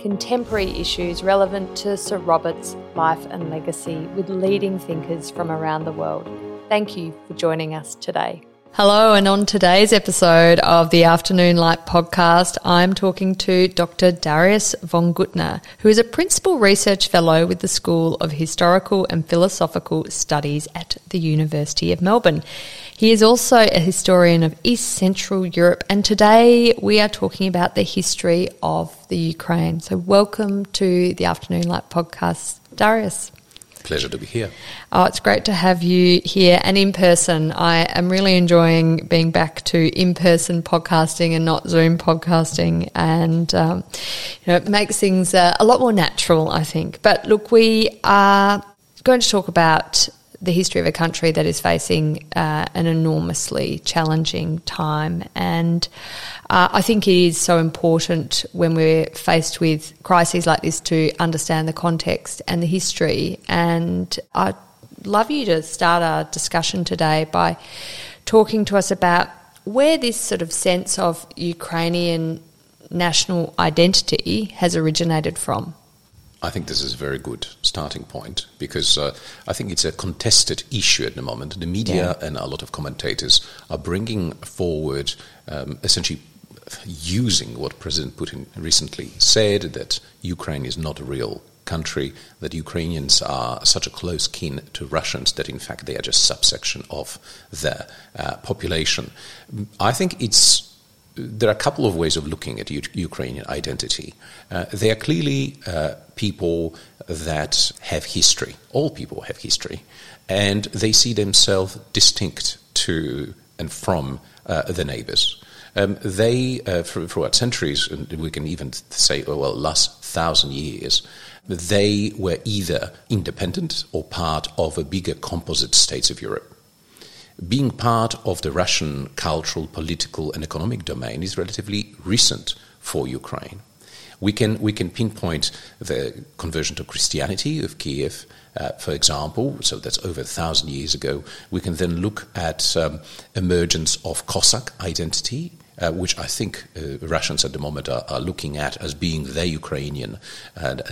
contemporary issues relevant to Sir Robert's life and legacy with leading thinkers from around the world. Thank you for joining us today. Hello, and on today's episode of the Afternoon Light podcast, I'm talking to Dr. Darius von Guttner, who is a principal research fellow with the School of Historical and Philosophical Studies at the University of Melbourne. He is also a historian of East Central Europe, and today we are talking about the history of the Ukraine. So, welcome to the Afternoon Light podcast, Darius. Pleasure to be here. Oh, it's great to have you here and in person. I am really enjoying being back to in person podcasting and not Zoom podcasting, and um, you know, it makes things uh, a lot more natural, I think. But look, we are going to talk about the history of a country that is facing uh, an enormously challenging time. And uh, I think it is so important when we're faced with crises like this to understand the context and the history. And I'd love you to start our discussion today by talking to us about where this sort of sense of Ukrainian national identity has originated from. I think this is a very good starting point because uh, I think it's a contested issue at the moment. The media yeah. and a lot of commentators are bringing forward um, essentially using what President Putin recently said that Ukraine is not a real country, that Ukrainians are such a close kin to Russians that in fact they are just subsection of the uh, population. I think it's there are a couple of ways of looking at U- Ukrainian identity. Uh, they are clearly uh, people that have history. All people have history. And they see themselves distinct to and from uh, the neighbors. Um, they, uh, throughout centuries, and we can even say, oh, well, last thousand years, they were either independent or part of a bigger composite states of Europe being part of the Russian cultural, political, and economic domain is relatively recent for Ukraine. We can, we can pinpoint the conversion to Christianity of Kiev, uh, for example, so that's over a thousand years ago. We can then look at um, emergence of Cossack identity, uh, which I think uh, Russians at the moment are, are, looking at as being their Ukrainian and uh,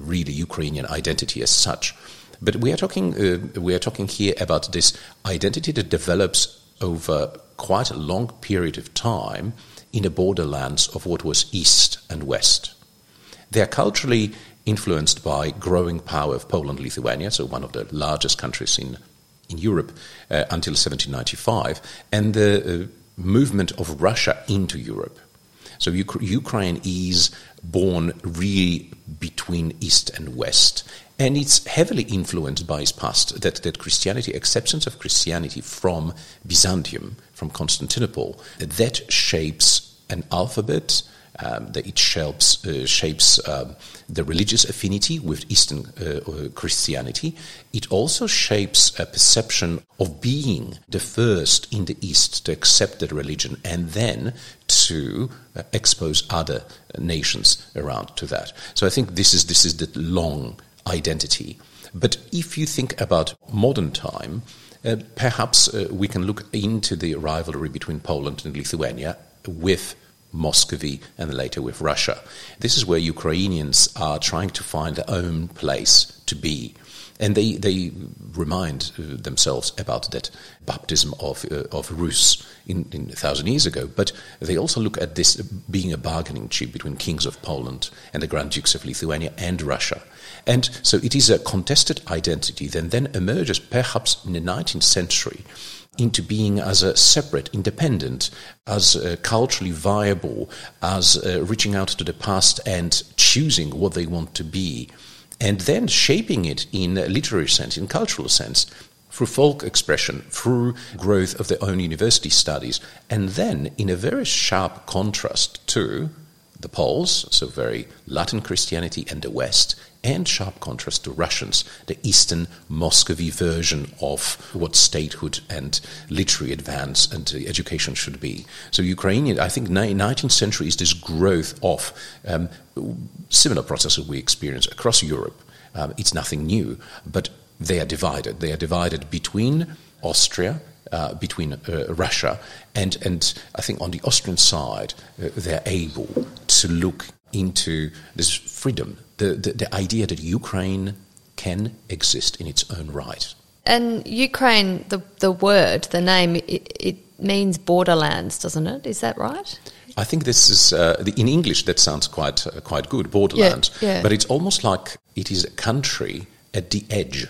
really Ukrainian identity as such. But we are talking uh, we are talking here about this identity that develops over quite a long period of time in the borderlands of what was East and West. They are culturally influenced by growing power of Poland, Lithuania, so one of the largest countries in in Europe uh, until 1795, and the uh, movement of Russia into Europe. So Ukraine is born really between East and West, and it's heavily influenced by its past, that, that Christianity, acceptance of Christianity from Byzantium, from Constantinople, that shapes an alphabet, um, that it shapes, uh, shapes um, the religious affinity with Eastern uh, uh, Christianity. It also shapes a perception of being the first in the East to accept that religion and then to uh, expose other nations around to that. So I think this is this is the long identity. But if you think about modern time, uh, perhaps uh, we can look into the rivalry between Poland and Lithuania with Muscovy and later with Russia. This is where Ukrainians are trying to find their own place to be. And they, they remind uh, themselves about that baptism of, uh, of Rus in, in, a thousand years ago. But they also look at this being a bargaining chip between kings of Poland and the Grand Dukes of Lithuania and Russia. And so it is a contested identity that then emerges perhaps in the 19th century into being as a separate, independent, as uh, culturally viable, as uh, reaching out to the past and choosing what they want to be, and then shaping it in a literary sense, in cultural sense, through folk expression, through growth of their own university studies, and then in a very sharp contrast to the Poles, so very Latin Christianity, and the West, and sharp contrast to Russians, the Eastern Muscovy version of what statehood and literary advance and education should be. So Ukrainian, I think, 19th century is this growth of um, similar processes we experience across Europe. Um, it's nothing new, but they are divided. They are divided between Austria uh, between uh, Russia and and I think on the Austrian side uh, they're able to look into this freedom, the, the, the idea that Ukraine can exist in its own right. And Ukraine, the the word, the name, it, it means borderlands, doesn't it? Is that right? I think this is uh, the, in English. That sounds quite uh, quite good, borderlands. Yeah, yeah. But it's almost like it is a country at the edge,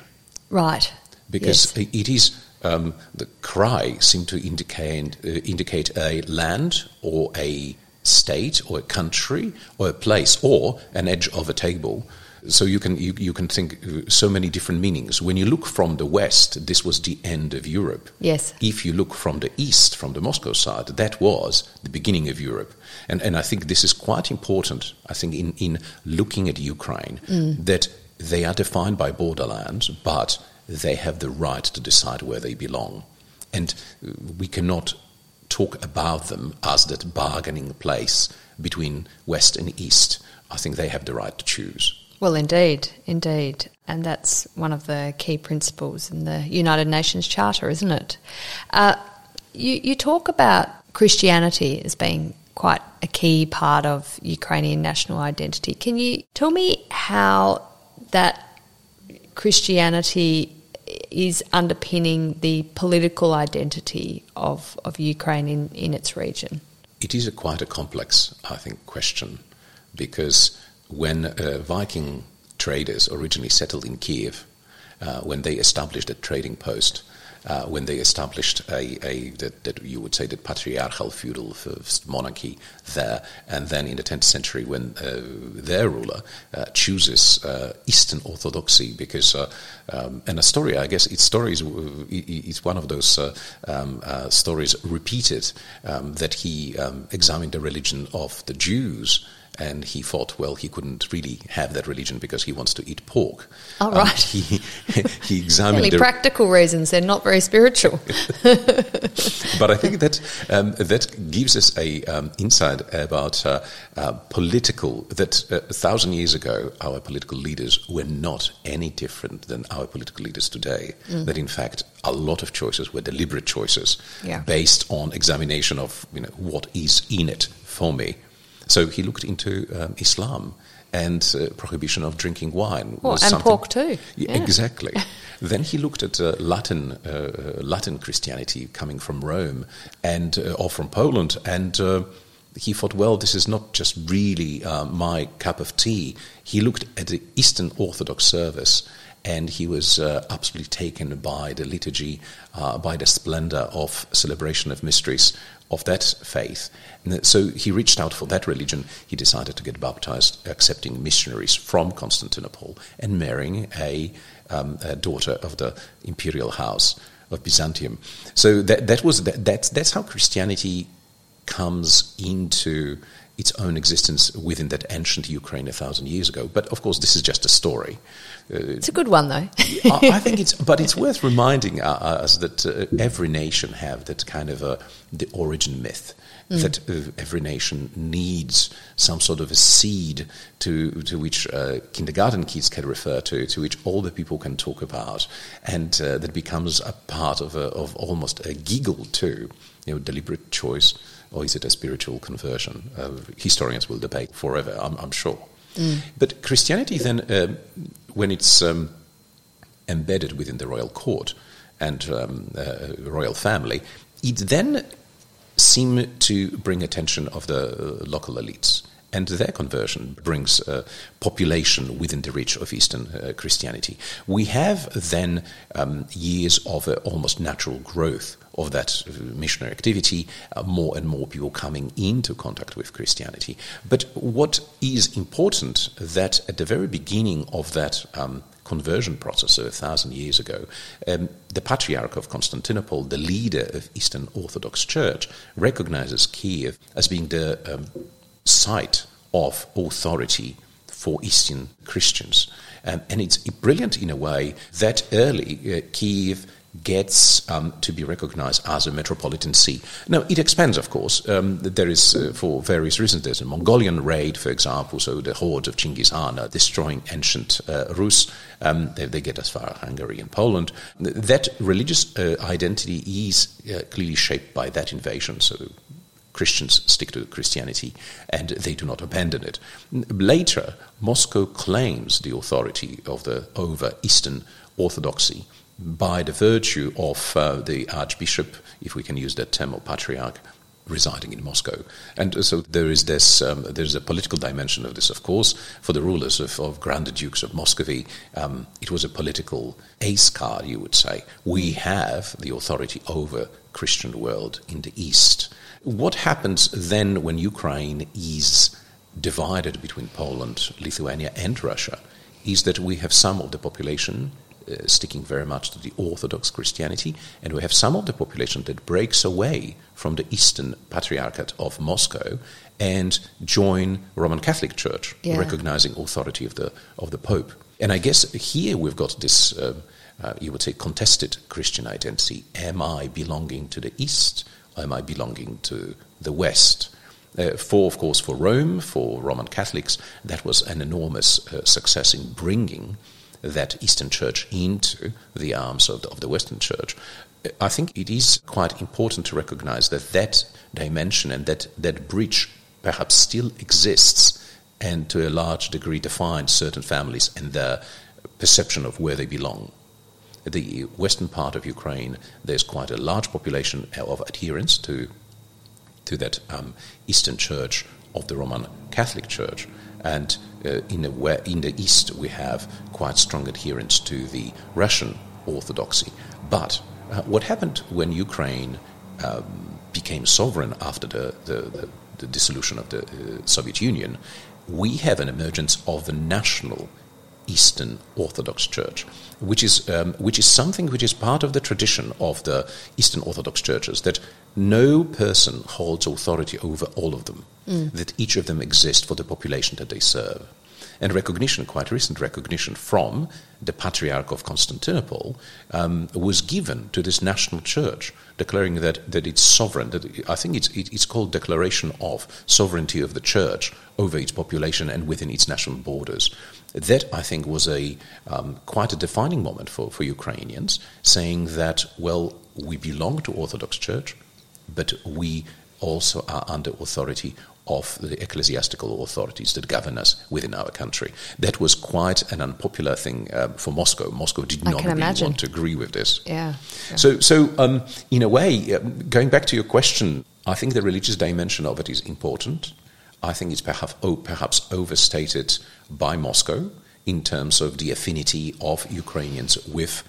right? Because yes. it is um, the krai seemed to indicate uh, indicate a land or a state or a country or a place or an edge of a table. So you can you, you can think uh, so many different meanings. When you look from the west, this was the end of Europe. Yes. If you look from the east, from the Moscow side, that was the beginning of Europe. And and I think this is quite important. I think in in looking at Ukraine mm. that they are defined by borderlands, but they have the right to decide where they belong. And we cannot talk about them as that bargaining place between West and East. I think they have the right to choose. Well, indeed, indeed. And that's one of the key principles in the United Nations Charter, isn't it? Uh, you, you talk about Christianity as being quite a key part of Ukrainian national identity. Can you tell me how that Christianity is underpinning the political identity of, of Ukraine in, in its region? It is a quite a complex, I think, question because when uh, Viking traders originally settled in Kiev, uh, when they established a trading post, uh, when they established a, a that, that, you would say the patriarchal feudal monarchy there, and then in the 10th century when uh, their ruler uh, chooses uh, Eastern Orthodoxy because uh, um, and a story I guess its story is it's one of those uh, um, stories repeated um, that he um, examined the religion of the Jews and he thought, well, he couldn't really have that religion because he wants to eat pork. Oh, right. Um, he, he examined really practical reasons. They're not very spiritual. but I think that um, that gives us a um, insight about uh, uh, political. That uh, a thousand years ago, our political leaders were not any different than our political leaders today. Mm. That in fact, a lot of choices were deliberate choices yeah. based on examination of you know what is in it for me so he looked into um, Islam and uh, prohibition of drinking wine. Well, and pork too. Yeah, yeah. Exactly. then he looked at uh, Latin uh, Latin Christianity coming from Rome and uh, or from Poland, and uh, he thought, well, this is not just really uh, my cup of tea. He looked at the Eastern Orthodox service and he was uh, absolutely taken by the liturgy, uh, by the splendor of celebration of mysteries of that faith. And so he reached out for that religion. He decided to get baptized, accepting missionaries from Constantinople and marrying a, um, a daughter of the imperial house of Byzantium. So that, that was that, that's, that's how Christianity comes into its own existence within that ancient Ukraine a thousand years ago. But of course, this is just a story. Uh, it's a good one, though. I, I, think it's, but it's worth reminding uh, us that uh, every nation have that kind of a, the origin myth. Mm. That uh, every nation needs some sort of a seed to to which uh, kindergarten kids can refer to, to which older people can talk about, and uh, that becomes a part of a, of almost a giggle too. You know, deliberate choice, or is it a spiritual conversion? historians will debate forever, I'm, I'm sure. Mm. But Christianity then um, when it's um, embedded within the royal court and um, uh, royal family, it then seems to bring attention of the uh, local elites. And their conversion brings uh, population within the reach of Eastern uh, Christianity. We have then um, years of uh, almost natural growth of that uh, missionary activity, uh, more and more people coming into contact with Christianity. But what is important that at the very beginning of that um, conversion process, so a thousand years ago, um, the Patriarch of Constantinople, the leader of Eastern Orthodox Church, recognizes Kiev as being the um, site of authority for Eastern Christians. Um, and it's brilliant in a way that early uh, Kiev gets um, to be recognized as a metropolitan see. Now, it expands, of course. Um, there is, uh, for various reasons, there's a Mongolian raid, for example, so the hordes of Chinggis Khan are destroying ancient uh, Rus. Um, they, they, get as far as Hungary and Poland. That religious uh, identity is uh, clearly shaped by that invasion. So Christians stick to Christianity and they do not abandon it. Later, Moscow claims the authority of the over Eastern Orthodoxy by the virtue of uh, the archbishop, if we can use that term, or patriarch, residing in Moscow. And so there is this, um, there's a political dimension of this, of course. For the rulers of, of Grand Dukes of Muscovy, um, it was a political ace card, you would say. We have the authority over Christian world in the East. What happens then when Ukraine is divided between Poland, Lithuania, and Russia is that we have some of the population uh, sticking very much to the Orthodox Christianity, and we have some of the population that breaks away from the Eastern Patriarchate of Moscow and join Roman Catholic Church, yeah. recognizing authority of the of the Pope. And I guess here we've got this, uh, uh, you would say, contested Christian identity. Am I belonging to the East? Or am I belonging to the West? Uh, for, of course, for Rome, for Roman Catholics, that was an enormous uh, success in bringing that Eastern Church into the arms of the, of the Western Church. I think it is quite important to recognize that that dimension and that, that bridge perhaps still exists and to a large degree defines certain families and their perception of where they belong. The western part of Ukraine, there's quite a large population of adherents to, to that um, Eastern Church of the Roman Catholic Church. And in, the, in the East, we have quite strong adherence to the Russian Orthodoxy. But uh, what happened when Ukraine um, became sovereign after the, the, the, the dissolution of the uh, Soviet Union, we have an emergence of the national Eastern Orthodox Church, which is um, which is something which is part of the tradition of the Eastern Orthodox churches that no person holds authority over all of them, mm. that each of them exists for the population that they serve. And recognition, quite recent recognition from the Patriarch of Constantinople, um, was given to this national church, declaring that, that it's sovereign. That I think it's, it, it's called Declaration of Sovereignty of the Church over its population and within its national borders. That, I think, was a um, quite a defining moment for, for Ukrainians, saying that, well, we belong to Orthodox Church, but we also are under authority of the ecclesiastical authorities that govern us within our country. That was quite an unpopular thing uh, for Moscow. Moscow did not really want to agree with this. Yeah. yeah. So, so um, in a way, uh, going back to your question, I think the religious dimension of it is important. I think it's perhaps, oh, perhaps overstated by Moscow in terms of the affinity of Ukrainians with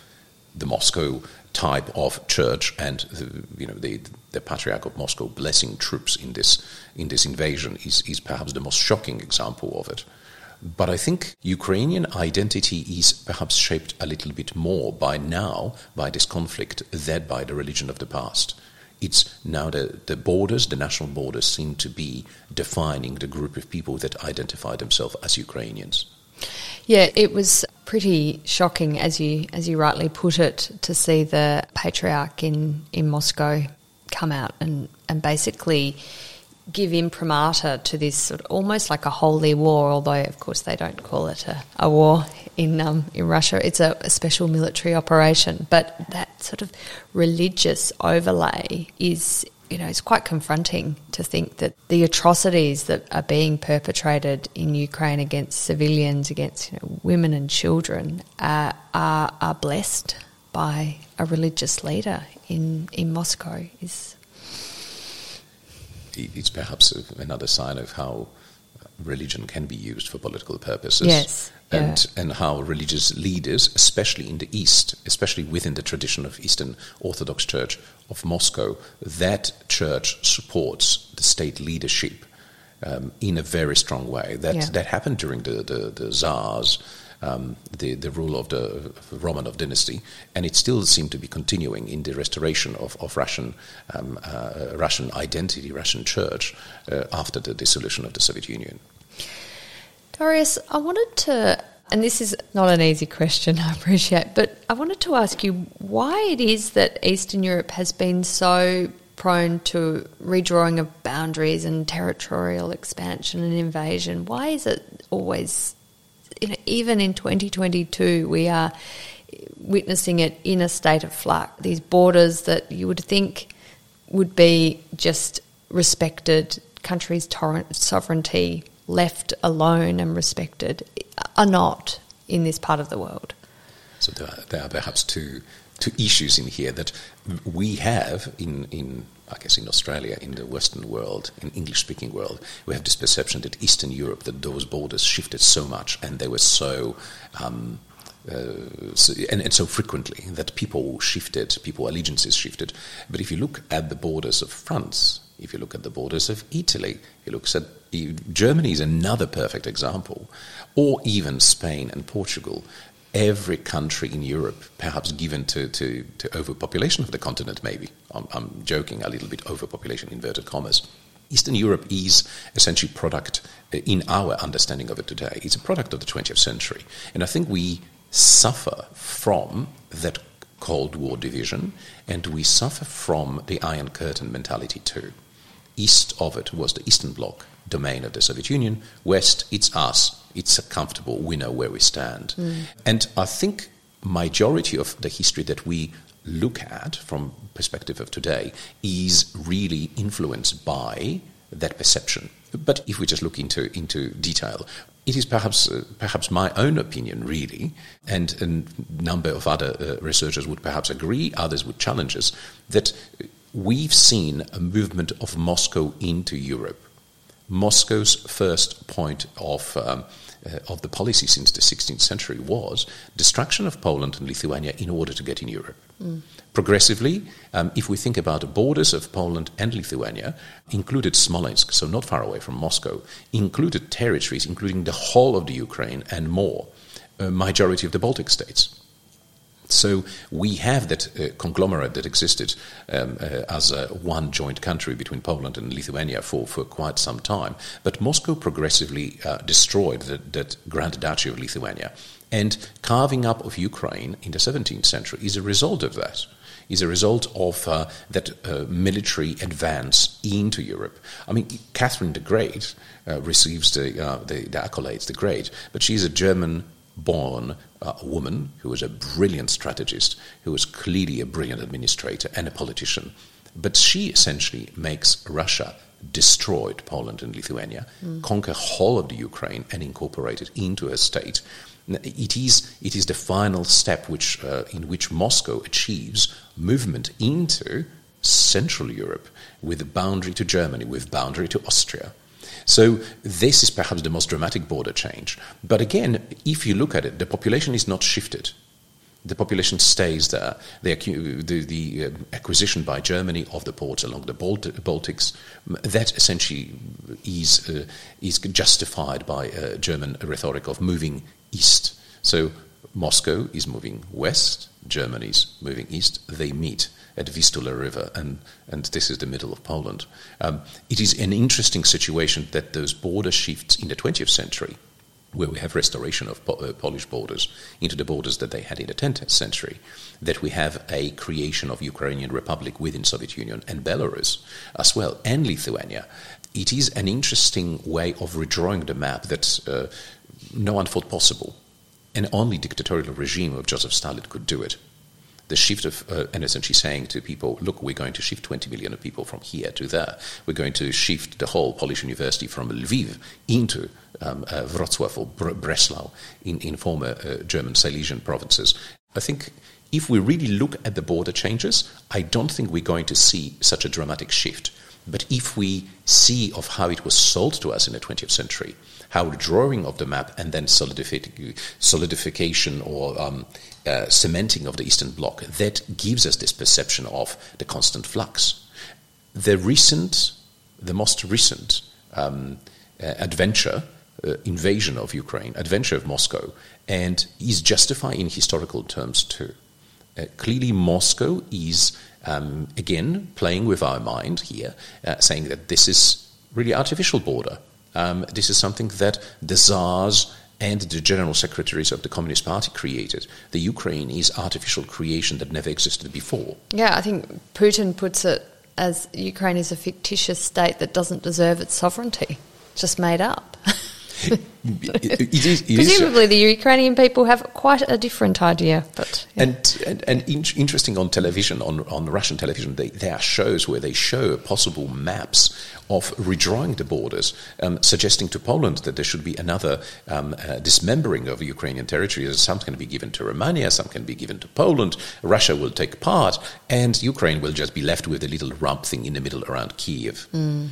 the Moscow type of church and the, you know the, the Patriarch of Moscow blessing troops in this in this invasion is, is perhaps the most shocking example of it. But I think Ukrainian identity is perhaps shaped a little bit more by now by this conflict than by the religion of the past. It's now the, the borders, the national borders, seem to be defining the group of people that identify themselves as Ukrainians. Yeah, it was pretty shocking, as you as you rightly put it, to see the patriarch in in Moscow come out and and basically give imprimatur to this sort of almost like a holy war, although of course they don't call it a, a war in um, in Russia. It's a, a, special military operation, but that sort of religious overlay is you know, it's quite confronting to think that the atrocities that are being perpetrated in Ukraine against civilians, against you know, women and children, uh, are, are blessed by a religious leader in, in Moscow. Is it's perhaps another sign of how religion can be used for political purposes. Yes and yeah. and how religious leaders, especially in the East, especially within the tradition of Eastern Orthodox Church of Moscow, that church supports the state leadership um, in a very strong way. That yeah. that happened during the the, the Tsars. Um, the, the rule of the Romanov dynasty, and it still seemed to be continuing in the restoration of, of Russian um, uh, Russian identity, Russian church uh, after the dissolution of the Soviet Union. Darius, I wanted to, and this is not an easy question, I appreciate, but I wanted to ask you why it is that Eastern Europe has been so prone to redrawing of boundaries and territorial expansion and invasion. Why is it always, you know, even in 2022, we are witnessing it in a state of flux? These borders that you would think would be just respected, countries' sovereignty left alone and respected, are not in this part of the world. So there are, there are perhaps two two issues in here that we have in, in I guess in Australia, in the Western world, in English speaking world, we have this perception that Eastern Europe, that those borders shifted so much and they were so, um, uh, so and, and, so frequently that people shifted, people allegiances shifted. But if you look at the borders of France, if you look at the borders of Italy, you look at Germany is another perfect example, or even Spain and Portugal, every country in Europe, perhaps given to, to, to overpopulation of the continent, maybe. I'm, I'm, joking a little bit, overpopulation, inverted commas. Eastern Europe is essentially product, uh, in our understanding of it today, it's a product of the 20th century. And I think we suffer from that Cold War division, and we suffer from the Iron Curtain mentality too. East of it was the Eastern Bloc, domain of the Soviet Union. West, it's us it's a comfortable. We know where we stand. Mm. And I think majority of the history that we look at from perspective of today is really influenced by that perception. But if we just look into into detail, it is perhaps uh, perhaps my own opinion, really, and a number of other uh, researchers would perhaps agree, others would challenge us, that we've seen a movement of Moscow into Europe. Moscow's first point of um, uh, of the policy since the 16th century was destruction of Poland and Lithuania in order to get in Europe. Mm. Progressively, um, if we think about the borders of Poland and Lithuania, included Smolensk, so not far away from Moscow, included territories, including the whole of the Ukraine and more, a majority of the Baltic states. So we have that uh, conglomerate that existed um, uh, as one joint country between Poland and Lithuania for, for quite some time. But Moscow progressively uh, destroyed the, that Grand Duchy of Lithuania. And carving up of Ukraine in the 17th century is a result of that is a result of uh, that uh, military advance into Europe. I mean, Catherine the Great uh, receives the, uh, the, the, accolades, the Great, but she's a German born uh, woman who was a brilliant strategist, who was clearly a brilliant administrator and a politician. But she essentially makes Russia destroyed Poland and Lithuania, mm. conquer whole of the Ukraine, and incorporate it into a state. It is, it is the final step which, uh, in which Moscow achieves movement into Central Europe with a boundary to Germany, with boundary to Austria. So this is perhaps the most dramatic border change. But again, if you look at it, the population is not shifted. The population stays there. The, the, the uh, acquisition by Germany of the ports along the Balt- Baltics, that essentially is, uh, is justified by uh, German rhetoric of moving east. So Moscow is moving west, Germany is moving east. They meet at Vistula River, and, and this is the middle of Poland. Um, it is an interesting situation that those border shifts in the 20th century, where we have restoration of po- uh, Polish borders into the borders that they had in the 10th century, that we have a creation of Ukrainian Republic within Soviet Union and Belarus as well, and Lithuania. It is an interesting way of redrawing the map that uh, no one thought possible. And only dictatorial regime of Joseph Stalin could do it the shift of, uh, and essentially saying to people, look, we're going to shift 20 million of people from here to there. We're going to shift the whole Polish university from Lviv into um, uh, Wrocław or Breslau in, in former uh, German Silesian provinces. I think if we really look at the border changes, I don't think we're going to see such a dramatic shift. But if we see of how it was sold to us in the 20th century, how the drawing of the map and then solidification or um, uh, cementing of the Eastern Bloc, that gives us this perception of the constant flux. The recent, the most recent um, uh, adventure, uh, invasion of Ukraine, adventure of Moscow, and is justified in historical terms too. Uh, clearly, Moscow is um, again playing with our mind here, uh, saying that this is really artificial border Um, this is something that the Tsars and the general secretaries of the Communist Party created. The Ukraine is artificial creation that never existed before. Yeah, I think Putin puts it as Ukraine is a fictitious state that doesn't deserve its sovereignty, just made up. it, it is, it Presumably, is, the Ukrainian people have quite a different idea. But yeah. and and, and in, interesting on television, on on Russian television, they, there are shows where they show possible maps of redrawing the borders, um, suggesting to Poland that there should be another um, uh, dismembering of Ukrainian territory. Some can be given to Romania, some can be given to Poland. Russia will take part, and Ukraine will just be left with a little rump thing in the middle around Kiev. Mm.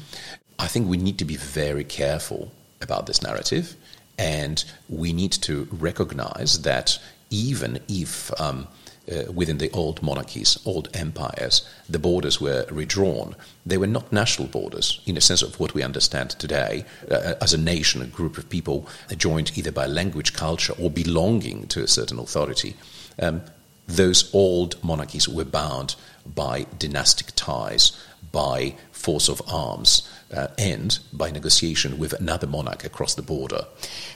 I think we need to be very careful about this narrative, and we need to recognize that even if um, uh, within the old monarchies, old empires, the borders were redrawn. They were not national borders in the sense of what we understand today uh, as a nation, a group of people joined either by language, culture, or belonging to a certain authority. Um, those old monarchies were bound by dynastic ties, by force of arms, uh, and by negotiation with another monarch across the border.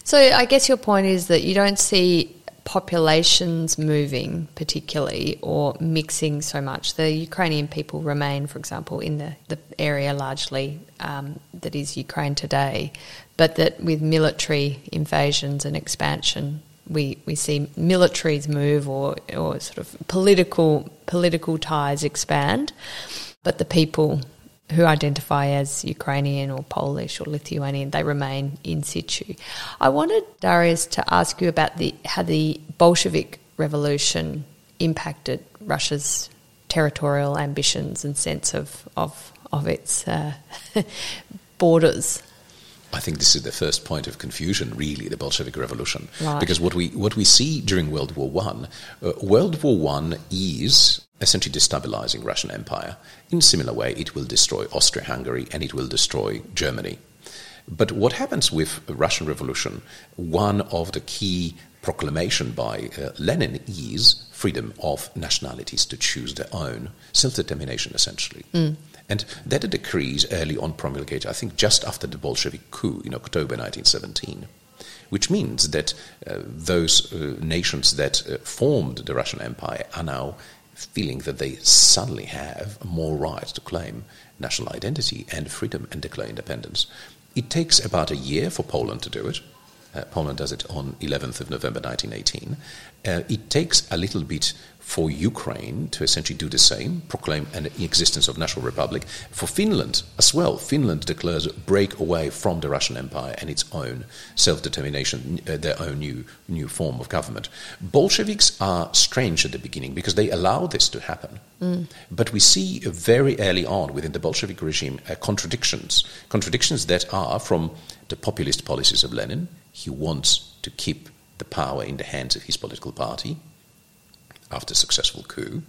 So, I guess your point is that you don't see populations moving particularly or mixing so much. The Ukrainian people remain, for example, in the, the area largely um, that is Ukraine today, but that with military invasions and expansion, we, we see militaries move or, or sort of political political ties expand, but the people who identify as Ukrainian or Polish or Lithuanian, they remain in situ. I wanted Darius to ask you about the how the Bolshevik revolution impacted Russia's territorial ambitions and sense of of of its uh, borders. I think this is the first point of confusion, really, the Bolshevik Revolution, right. because what we what we see during World War One, uh, World War One is essentially destabilizing Russian Empire. In similar way, it will destroy Austria-Hungary and it will destroy Germany. But what happens with the Russian Revolution? One of the key proclamation by uh, Lenin is freedom of nationalities to choose their own self-determination, essentially. Mm. And that decree is early on promulgated, I think, just after the Bolshevik coup in October 1917 which means that uh, those uh, nations that uh, formed the Russian Empire are now feeling that they suddenly have more right to claim national identity and freedom and declare independence. It takes about a year for Poland to do it. Uh, Poland does it on 11th of November 1918. Uh, it takes a little bit for Ukraine to essentially do the same, proclaim an existence of national republic. For Finland as well, Finland declares a break away from the Russian Empire and its own self-determination, uh, their own new new form of government. Bolsheviks are strange at the beginning because they allow this to happen. Mm. But we see very early on within the Bolshevik regime uh, contradictions, contradictions that are from the populist policies of Lenin. He wants to keep the power in the hands of his political party after successful coup.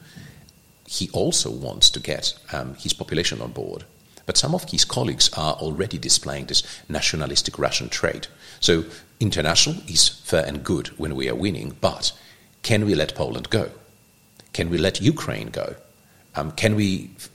He also wants to get um, his population on board. But some of his colleagues are already displaying this nationalistic Russian trait. So international is fair and good when we are winning, but can we let Poland go? Can we let Ukraine go? Um, can we f-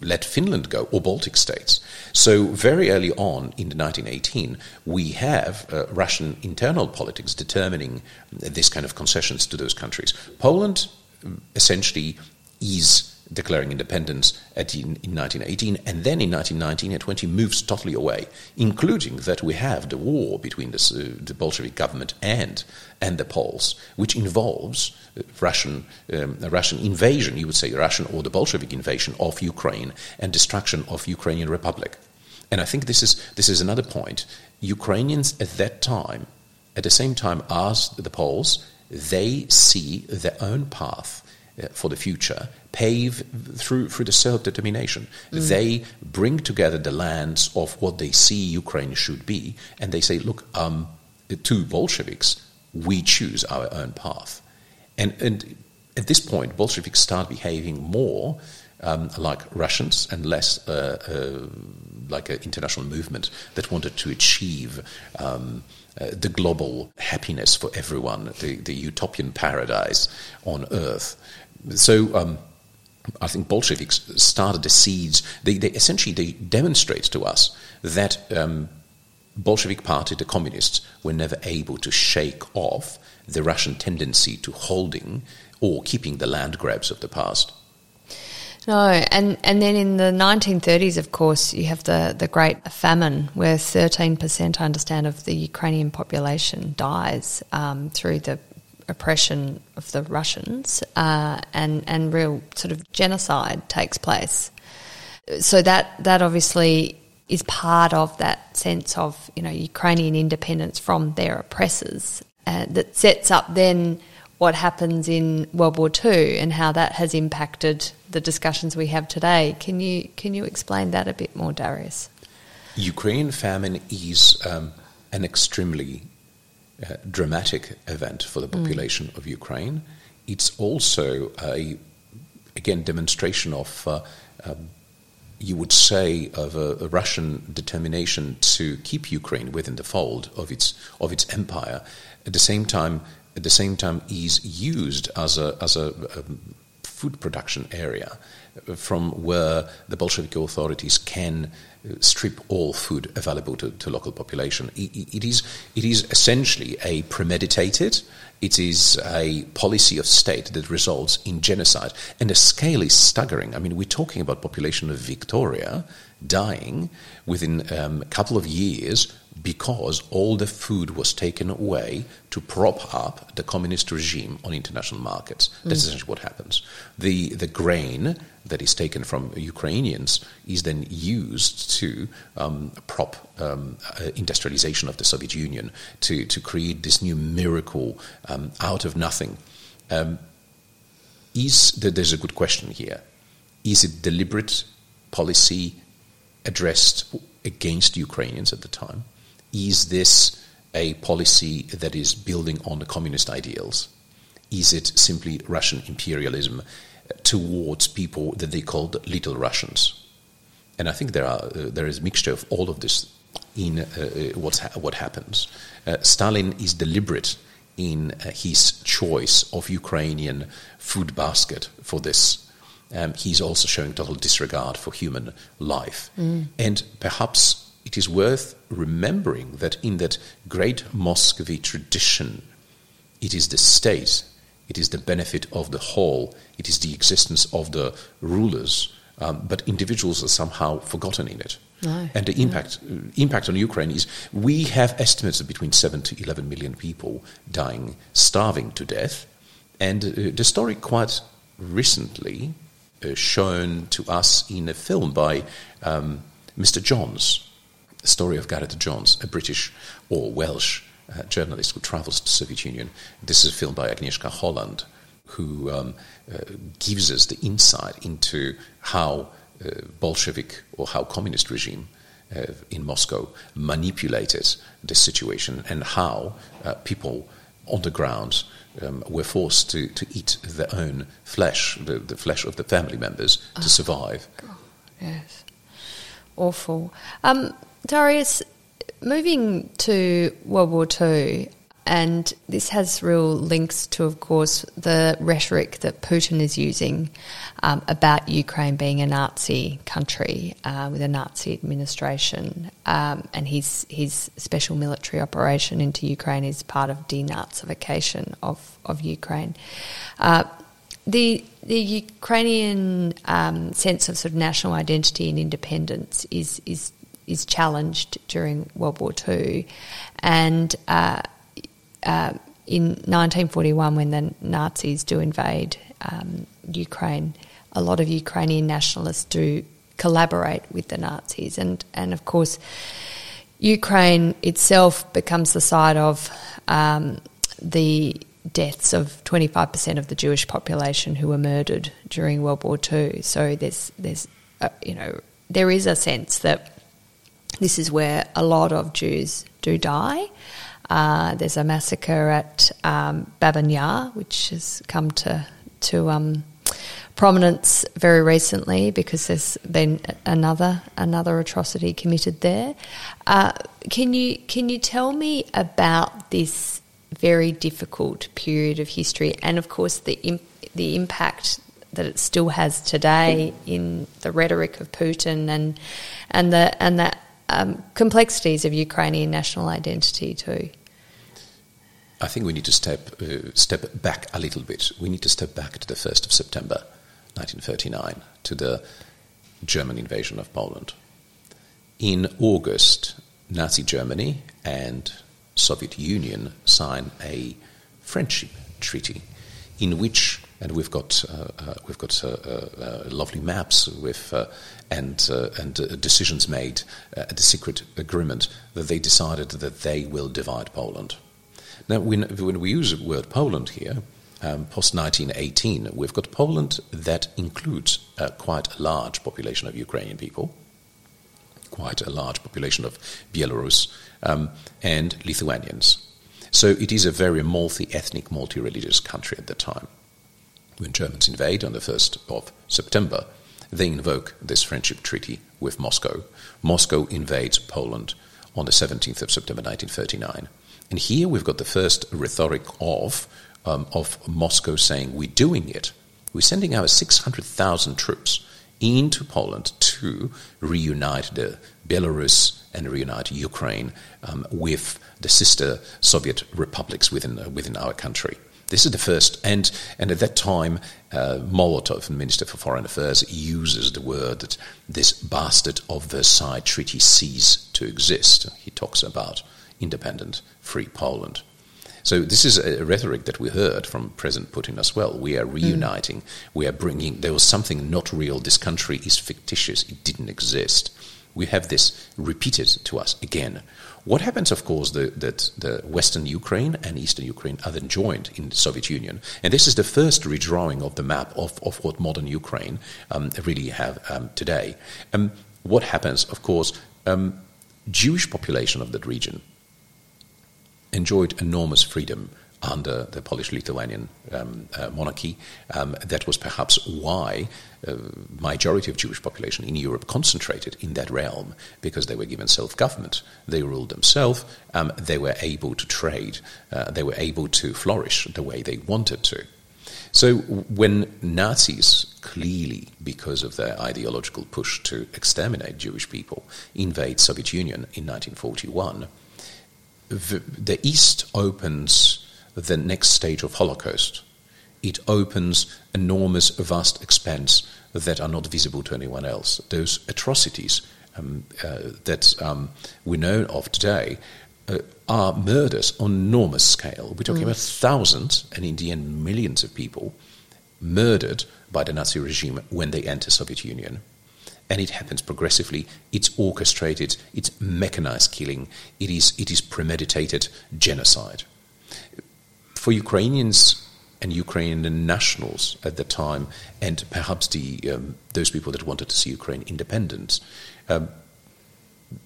let Finland go or Baltic states? So very early on in 1918, we have uh, Russian internal politics determining this kind of concessions to those countries. Poland um, essentially is declaring independence at, in, in, 1918, and then in 1919 and 20 moves totally away, including that we have the war between the, uh, the Bolshevik government and and the Poles, which involves uh, Russian um, Russian invasion, you would say Russian or the Bolshevik invasion of Ukraine and destruction of Ukrainian Republic. And I think this is this is another point. Ukrainians at that time, at the same time as the Poles, they see their own path for the future pave through through the self determination. Mm. They bring together the lands of what they see Ukraine should be, and they say, "Look, um, to Bolsheviks, we choose our own path." And and at this point, Bolsheviks start behaving more um, like Russians and less uh, uh, like an international movement that wanted to achieve. Um, uh, the global happiness for everyone, the, the utopian paradise on earth. So um, I think Bolsheviks started the seeds. They, they, essentially they demonstrate to us that um, Bolshevik Party, the communists, were never able to shake off the Russian tendency to holding or keeping the land grabs of the past. No, and, and then in the 1930s, of course, you have the, the Great Famine, where 13%, I understand, of the Ukrainian population dies um, through the oppression of the Russians, uh, and, and real sort of genocide takes place. So that, that obviously is part of that sense of you know Ukrainian independence from their oppressors uh, that sets up then what happens in World War II and how that has impacted the discussions we have today. Can you can you explain that a bit more, Darius? Ukrainian famine is um, an extremely uh, dramatic event for the mm. population mm. of Ukraine. It's also a again demonstration of uh, um, you would say, of a, a, Russian determination to keep Ukraine within the fold of its of its empire. At the same time, at the same time, is used as a as a, a food production area from where the Bolshevik authorities can strip all food available to, to local population. It, it is it is essentially a premeditated it is a policy of state that results in genocide. And the scale is staggering. I mean, we're talking about population of Victoria dying within um, a couple of years because all the food was taken away to prop up the communist regime on international markets. That's mm. essentially what happens. The, the grain that is taken from Ukrainians is then used to um, prop um, uh, industrialization of the Soviet Union, to, to create this new miracle um, out of nothing. Um, is there's a good question here. Is it deliberate policy addressed against Ukrainians at the time? Is this a policy that is building on the communist ideals? Is it simply Russian imperialism towards people that they called little Russians? And I think there are uh, there is a mixture of all of this in uh, uh what's ha- what happens. Uh, Stalin is deliberate in his choice of Ukrainian food basket for this. Um, he's also showing total disregard for human life, mm. and perhaps it is worth remembering that in that great Muscovy tradition, it is the state, it is the benefit of the whole, it is the existence of the rulers, um, but individuals are somehow forgotten in it. No, and the impact no. uh, impact on Ukraine is we have estimates of between seven to eleven million people dying, starving to death, and uh, the story quite recently uh, shown to us in a film by um, Mr. Jones, the story of Gareth Jones, a British or Welsh uh, journalist who travels to Soviet Union. This is a film by Agnieszka Holland, who um, uh, gives us the insight into how uh, Bolshevik or how communist regime uh, in Moscow manipulated this situation and how uh, people on the ground um, were forced to, to eat their own flesh, the, the flesh of the family members, to oh, survive. God. Yes. Awful. Um, Darius, moving to World War II, and this has real links to, of course, the rhetoric that Putin is using um, about Ukraine being a Nazi country uh, with a Nazi administration, um, and his his special military operation into Ukraine is part of denazification of of Ukraine. Uh, the the Ukrainian um, sense of sort of national identity and independence is is is challenged during World War II. And uh, uh, in 1941, when the Nazis do invade um, Ukraine, a lot of Ukrainian nationalists do collaborate with the Nazis. And, and of course, Ukraine itself becomes the site of um, the deaths of 25% of the Jewish population who were murdered during World War II. So there's, there's uh, you know, there is a sense that this is where a lot of Jews do die. Uh, there's a massacre at um, Babin which has come to to um, prominence very recently because there's been another another atrocity committed there. Uh, can you can you tell me about this very difficult period of history, and of course the imp- the impact that it still has today in the rhetoric of Putin and and the and that um, complexities of Ukrainian national identity too. I think we need to step uh, step back a little bit. We need to step back to the first of September, 1939, to the German invasion of Poland. In August, Nazi Germany and Soviet Union sign a friendship treaty, in which and we've got uh, uh, we've got uh, uh lovely maps with uh, and uh, and decisions made at the secret agreement that they decided that they will divide Poland. Now, when, when we use the word Poland here, um, post 1918, we've got Poland that includes quite a large population of Ukrainian people, quite a large population of Belarus, um, and Lithuanians. So it is a very multi ethnic, multi religious country at the time. When Germans invade on the 1st of September, they invoke this friendship treaty with Moscow. Moscow invades Poland on the 17th of September 1939. And here we've got the first rhetoric of, um, of Moscow saying, We're doing it. We're sending our 600,000 troops into Poland to reunite the Belarus and reunite Ukraine um, with the sister Soviet republics within, uh, within our country. This is the first, and, and at that time, uh, Molotov, Minister for Foreign Affairs, uses the word that this bastard of Versailles Treaty cease to exist. He talks about independent, free Poland. So this is a rhetoric that we heard from President Putin as well. We are mm. reuniting. Mm. We are bringing. There was something not real. This country is fictitious. It didn't exist. We have this repeated to us again. What happens, of course, the, that the Western Ukraine and Eastern Ukraine are then joined in the Soviet Union, and this is the first redrawing of the map of, of what modern Ukraine um, really have um, today. Um, what happens, of course, um, Jewish population of that region enjoyed enormous freedom under the Polish-Lithuanian um, uh, monarchy. Um, that was perhaps why uh, majority of Jewish population in Europe concentrated in that realm because they were given self-government. They ruled themselves. Um, they were able to trade. Uh, they were able to flourish the way they wanted to. So when Nazis, clearly because of their ideological push to exterminate Jewish people, invade Soviet Union in 1941, the, the East opens the next stage of Holocaust. It opens enormous, vast expanse that are not visible to anyone else. Those atrocities um, uh, that um, we know of today uh, are murders on enormous scale. We're talking mm. about thousands, and in the end, millions of people murdered by the Nazi regime when they enter Soviet Union. And it happens progressively. It's orchestrated. It's mechanized killing. It is it is premeditated genocide for Ukrainians and Ukrainian nationals at the time, and perhaps the um, those people that wanted to see Ukraine independent. Um,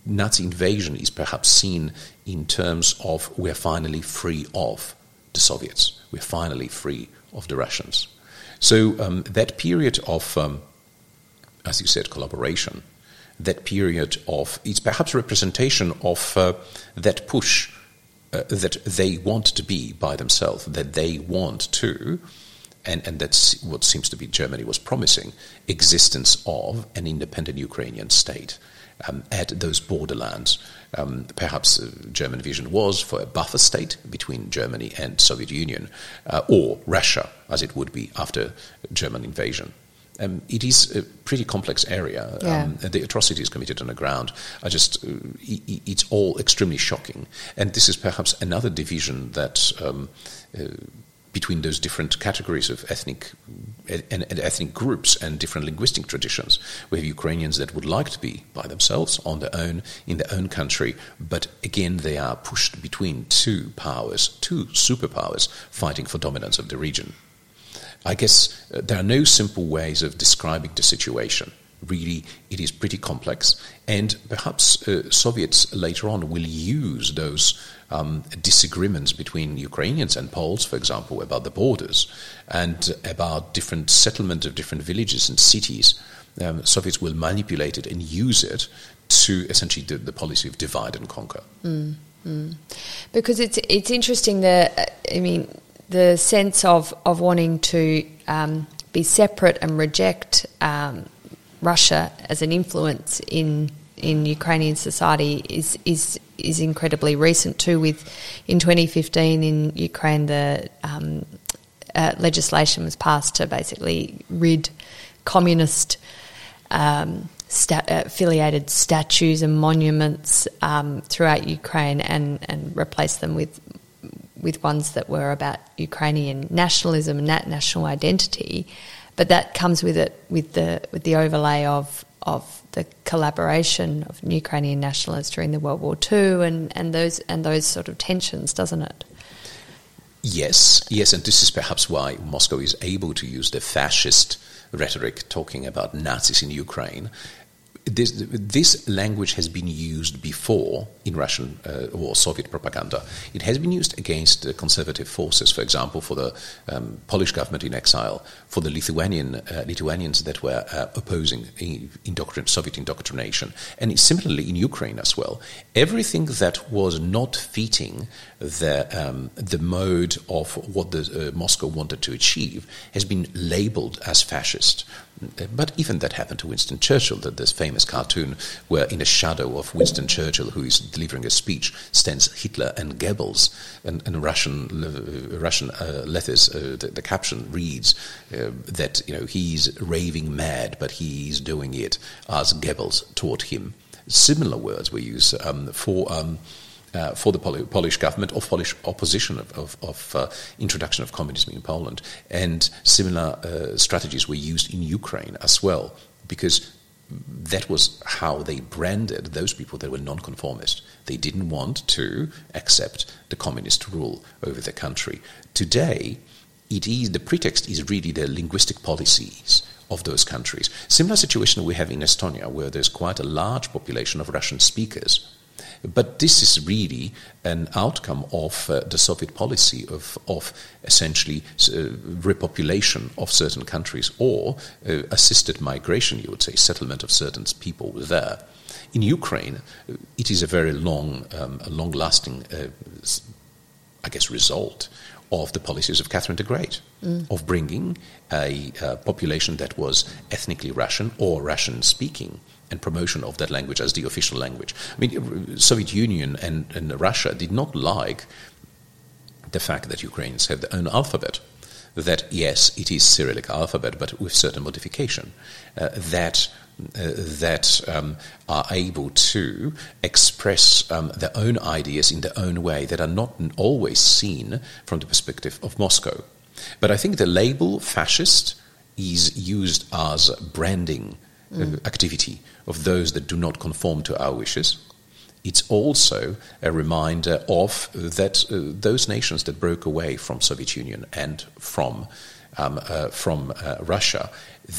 Nazi invasion is perhaps seen in terms of we're finally free of the Soviets, we're finally free of the Russians. So um, that period of, um, as you said, collaboration, that period of, it's perhaps representation of uh, that push uh, that they want to be by themselves, that they want to, and, and that's what seems to be Germany was promising, existence of an independent Ukrainian state. Um, at those borderlands. Um, perhaps uh, German vision was for a buffer state between Germany and Soviet Union, uh, or Russia, as it would be after German invasion. Um, it is a pretty complex area. Yeah. Um, the atrocities committed on the ground are just, uh, it's all extremely shocking. And this is perhaps another division that. Um, uh, between those different categories of ethnic and, and, ethnic groups and different linguistic traditions. We have Ukrainians that would like to be by themselves on their own in their own country, but again they are pushed between two powers, two superpowers fighting for dominance of the region. I guess uh, there are no simple ways of describing the situation. Really, it is pretty complex, and perhaps uh, Soviets later on will use those um, disagreements between Ukrainians and Poles, for example, about the borders and about different settlement of different villages and cities. Um, Soviets will manipulate it and use it to essentially do the policy of divide and conquer. Mm, mm. Because it's it's interesting that I mean the sense of, of wanting to um, be separate and reject um, Russia as an influence in in Ukrainian society is is is incredibly recent too. With in 2015 in Ukraine, the um, uh, legislation was passed to basically rid communist. Um, sta- uh, affiliated statues and monuments um, throughout Ukraine and, and replace them with with ones that were about Ukrainian nationalism and that national identity. But that comes with it with the with the overlay of of the collaboration of Ukrainian nationalists during the World War II and, and those and those sort of tensions, doesn't it? Yes, yes, and this is perhaps why Moscow is able to use the fascist rhetoric talking about Nazis in Ukraine this, this language has been used before in Russian uh, or Soviet propaganda. It has been used against uh, conservative forces, for example, for the um, Polish government in exile, for the Lithuanian uh, Lithuanians that were uh, opposing indoctrin- Soviet indoctrination, and similarly in Ukraine as well. Everything that was not fitting the um, the mode of what the, uh, Moscow wanted to achieve has been labeled as fascist. But even that happened to Winston Churchill, that this famous cartoon where in a shadow of Winston Churchill, who is delivering a speech, stands Hitler and Goebbels, and, and Russian uh, Russian uh, letters, uh, the, the, caption reads uh, that you know he's raving mad, but he's doing it as Goebbels taught him. Similar words were used um, for. Um, uh, for the Pol- Polish government or Polish opposition of, of, of uh, introduction of communism in Poland. And similar uh, strategies were used in Ukraine as well, because that was how they branded those people that were nonconformist. They didn't want to accept the communist rule over the country. Today, it is the pretext is really the linguistic policies of those countries. Similar situation we have in Estonia, where there's quite a large population of Russian speakers but this is really an outcome of uh, the Soviet policy of, of essentially uh, repopulation of certain countries or uh, assisted migration, you would say, settlement of certain people there. In Ukraine, it is a very long, um, long lasting, uh, I guess, result of the policies of Catherine the Great, mm. of bringing a, a population that was ethnically Russian or Russian speaking and promotion of that language as the official language. I mean, Soviet Union and, and Russia did not like the fact that Ukrainians have their own alphabet. That yes, it is Cyrillic alphabet, but with certain modification. Uh, that uh, that um, are able to express um, their own ideas in their own way that are not always seen from the perspective of Moscow. But I think the label fascist is used as branding mm. activity of those that do not conform to our wishes. It's also a reminder of that uh, those nations that broke away from Soviet Union and from um, uh, from uh, Russia,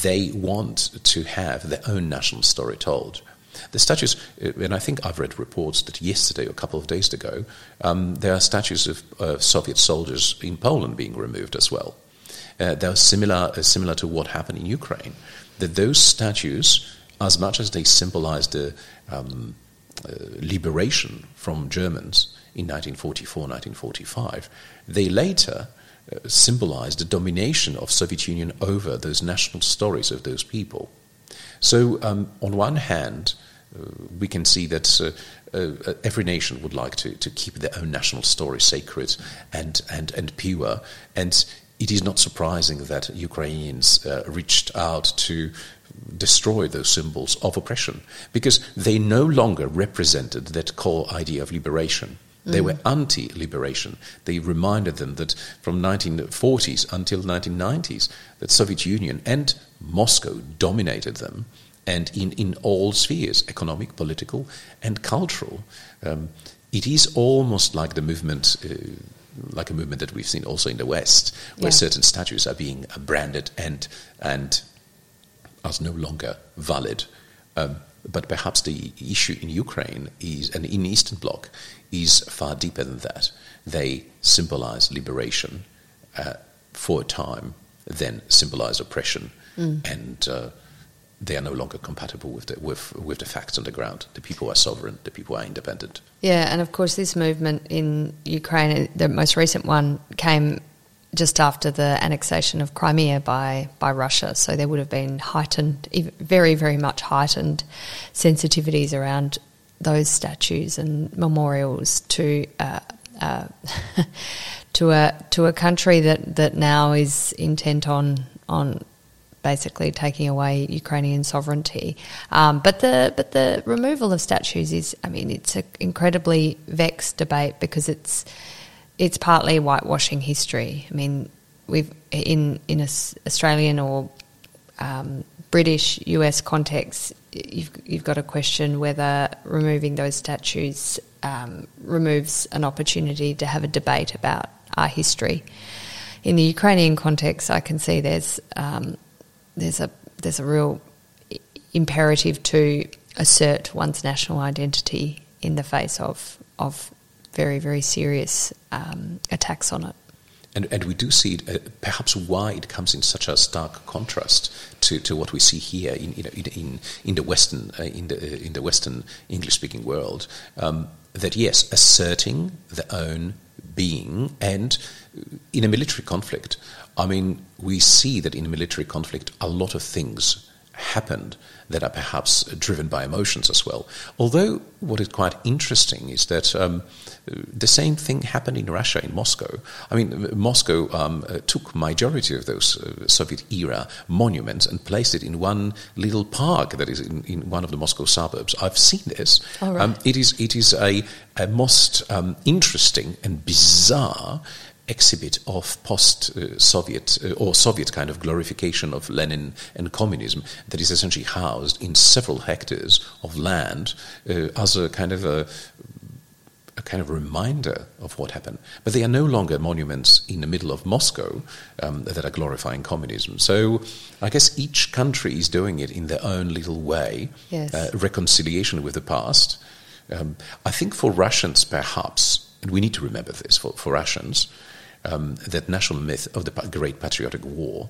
they want to have their own national story told. The statues, uh, and I think I've read reports that yesterday or a couple of days ago, um, there are statues of uh, Soviet soldiers in Poland being removed as well. Uh, they're similar, similar to what happened in Ukraine. That those statues as much as they symbolized the um, uh, liberation from Germans in 1944, 1945, they later uh, symbolized the domination of Soviet Union over those national stories of those people. So, um, on one hand, uh, we can see that uh, uh, every nation would like to, to keep their own national story sacred and, and, and pure. And it is not surprising that Ukrainians uh, reached out to destroy those symbols of oppression because they no longer represented that core idea of liberation. They mm. were anti-liberation. They reminded them that from 1940s until 1990s, that Soviet Union and Moscow dominated them, and in, in all spheres, economic, political, and cultural. Um, it is almost like the movement. Uh, like a movement that we've seen also in the West, where yeah. certain statues are being branded and and as no longer valid. Um, but perhaps the issue in Ukraine is, and in Eastern Bloc, is far deeper than that. They symbolize liberation uh, for a time, then symbolize oppression, mm. and uh, they are no longer compatible with the, with, with the facts on the ground. The people are sovereign, the people are independent. Yeah, and of course, this movement in Ukraine, the most recent one, came just after the annexation of Crimea by, by Russia. So there would have been heightened, very, very much heightened sensitivities around those statues and memorials to uh, uh, to a to a country that, that now is intent on on basically taking away Ukrainian sovereignty. Um, but the but the removal of statues is, I mean, it's an incredibly vexed debate because it's it's partly whitewashing history. I mean, we've in in a Australian or um, British US context, you've you've got to question whether removing those statues um, removes an opportunity to have a debate about our history. In the Ukrainian context, I can see there's um, there's a there's a real imperative to assert one's national identity in the face of of very very serious um, attacks on it. And, and we do see it, uh, perhaps why it comes in such a stark contrast to, to what we see here in, in, in, in the Western uh, in the uh, in the Western English speaking world. Um, that yes, asserting their own being and in a military conflict, I mean, we see that in military conflict, a lot of things happened that are perhaps driven by emotions as well. Although, what is quite interesting is that um, the same thing happened in Russia, in Moscow. I mean, Moscow um, uh, took majority of those uh, Soviet era monuments and placed it in one little park that is in, in one of the Moscow suburbs. I've seen this. Right. Um, it is it is a, a most um, interesting and bizarre exhibit of post-Soviet uh, or Soviet kind of glorification of Lenin and communism that is essentially housed in several hectares of land uh, as a kind of a, a, kind of reminder of what happened. But they are no longer monuments in the middle of Moscow um, that are glorifying communism. So I guess each country is doing it in their own little way. Yes. Uh, reconciliation with the past. Um, I think for Russians, perhaps, and we need to remember this for, for Russians, um, that national myth of the Great Patriotic War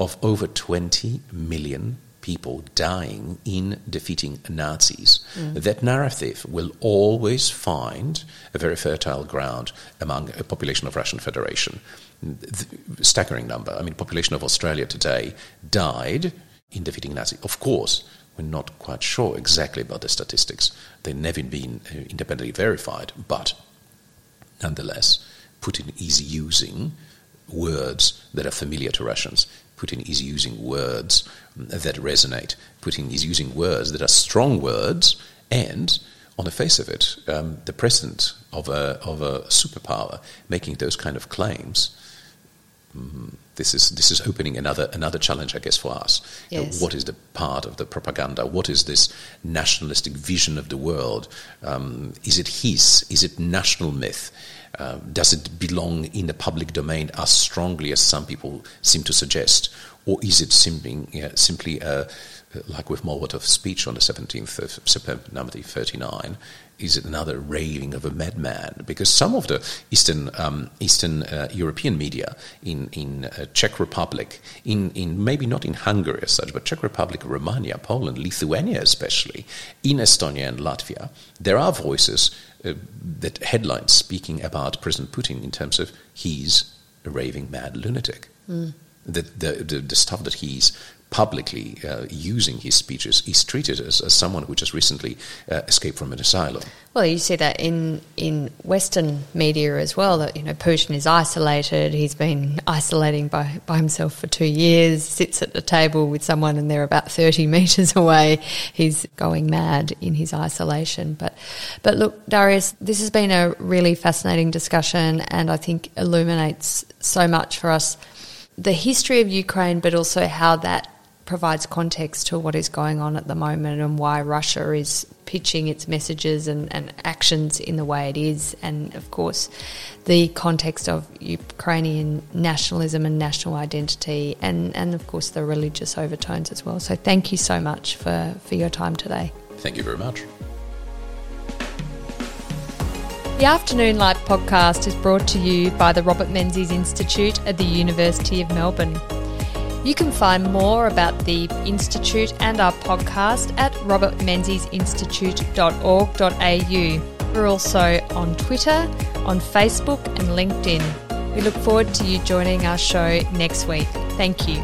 of over 20 million people dying in defeating Nazis. Mm. That narrative will always find a very fertile ground among a population of Russian Federation. The staggering number. I mean, population of Australia today died in defeating Nazis. Of course, we're not quite sure exactly about the statistics. They've never been uh, independently verified, but nonetheless, Putin is using words that are familiar to Russians. Putin is using words that resonate. Putin is using words that are strong words, and on the face of it, um, the president of a, of a superpower making those kind of claims. Mm, this is this is opening another another challenge, I guess, for us. Yes. what is the part of the propaganda? What is this nationalistic vision of the world? Um, is it his? Is it national myth? Uh, does it belong in the public domain as strongly as some people seem to suggest, or is it simply yeah, simply uh, like with Molotov's speech on the 17th of September 1939? Is it another raving of a madman? Because some of the Eastern um, Eastern uh, European media in in uh, Czech Republic, in, in maybe not in Hungary as such, but Czech Republic, Romania, Poland, Lithuania, especially in Estonia and Latvia, there are voices uh, that headlines speaking about President Putin in terms of he's a raving mad lunatic. Mm. The, the, the, the, stuff that he's publicly uh, using his speeches is treated as, as someone who just recently uh, escaped from an asylum. Well, you see that in in Western media as well. That you know Putin is isolated. He's been isolating by by himself for two years. Sits at the table with someone, and they're about thirty meters away. He's going mad in his isolation. But but look, Darius, this has been a really fascinating discussion, and I think illuminates so much for us the history of Ukraine, but also how that provides context to what is going on at the moment and why Russia is pitching its messages and, and actions in the way it is. And of course, the context of Ukrainian nationalism and national identity, and, and of course, the religious overtones as well. So, thank you so much for, for your time today. Thank you very much. The Afternoon Light podcast is brought to you by the Robert Menzies Institute at the University of Melbourne. You can find more about the Institute and our podcast at robertmenziesinstitute.org.au. We're also on Twitter, on Facebook, and LinkedIn. We look forward to you joining our show next week. Thank you.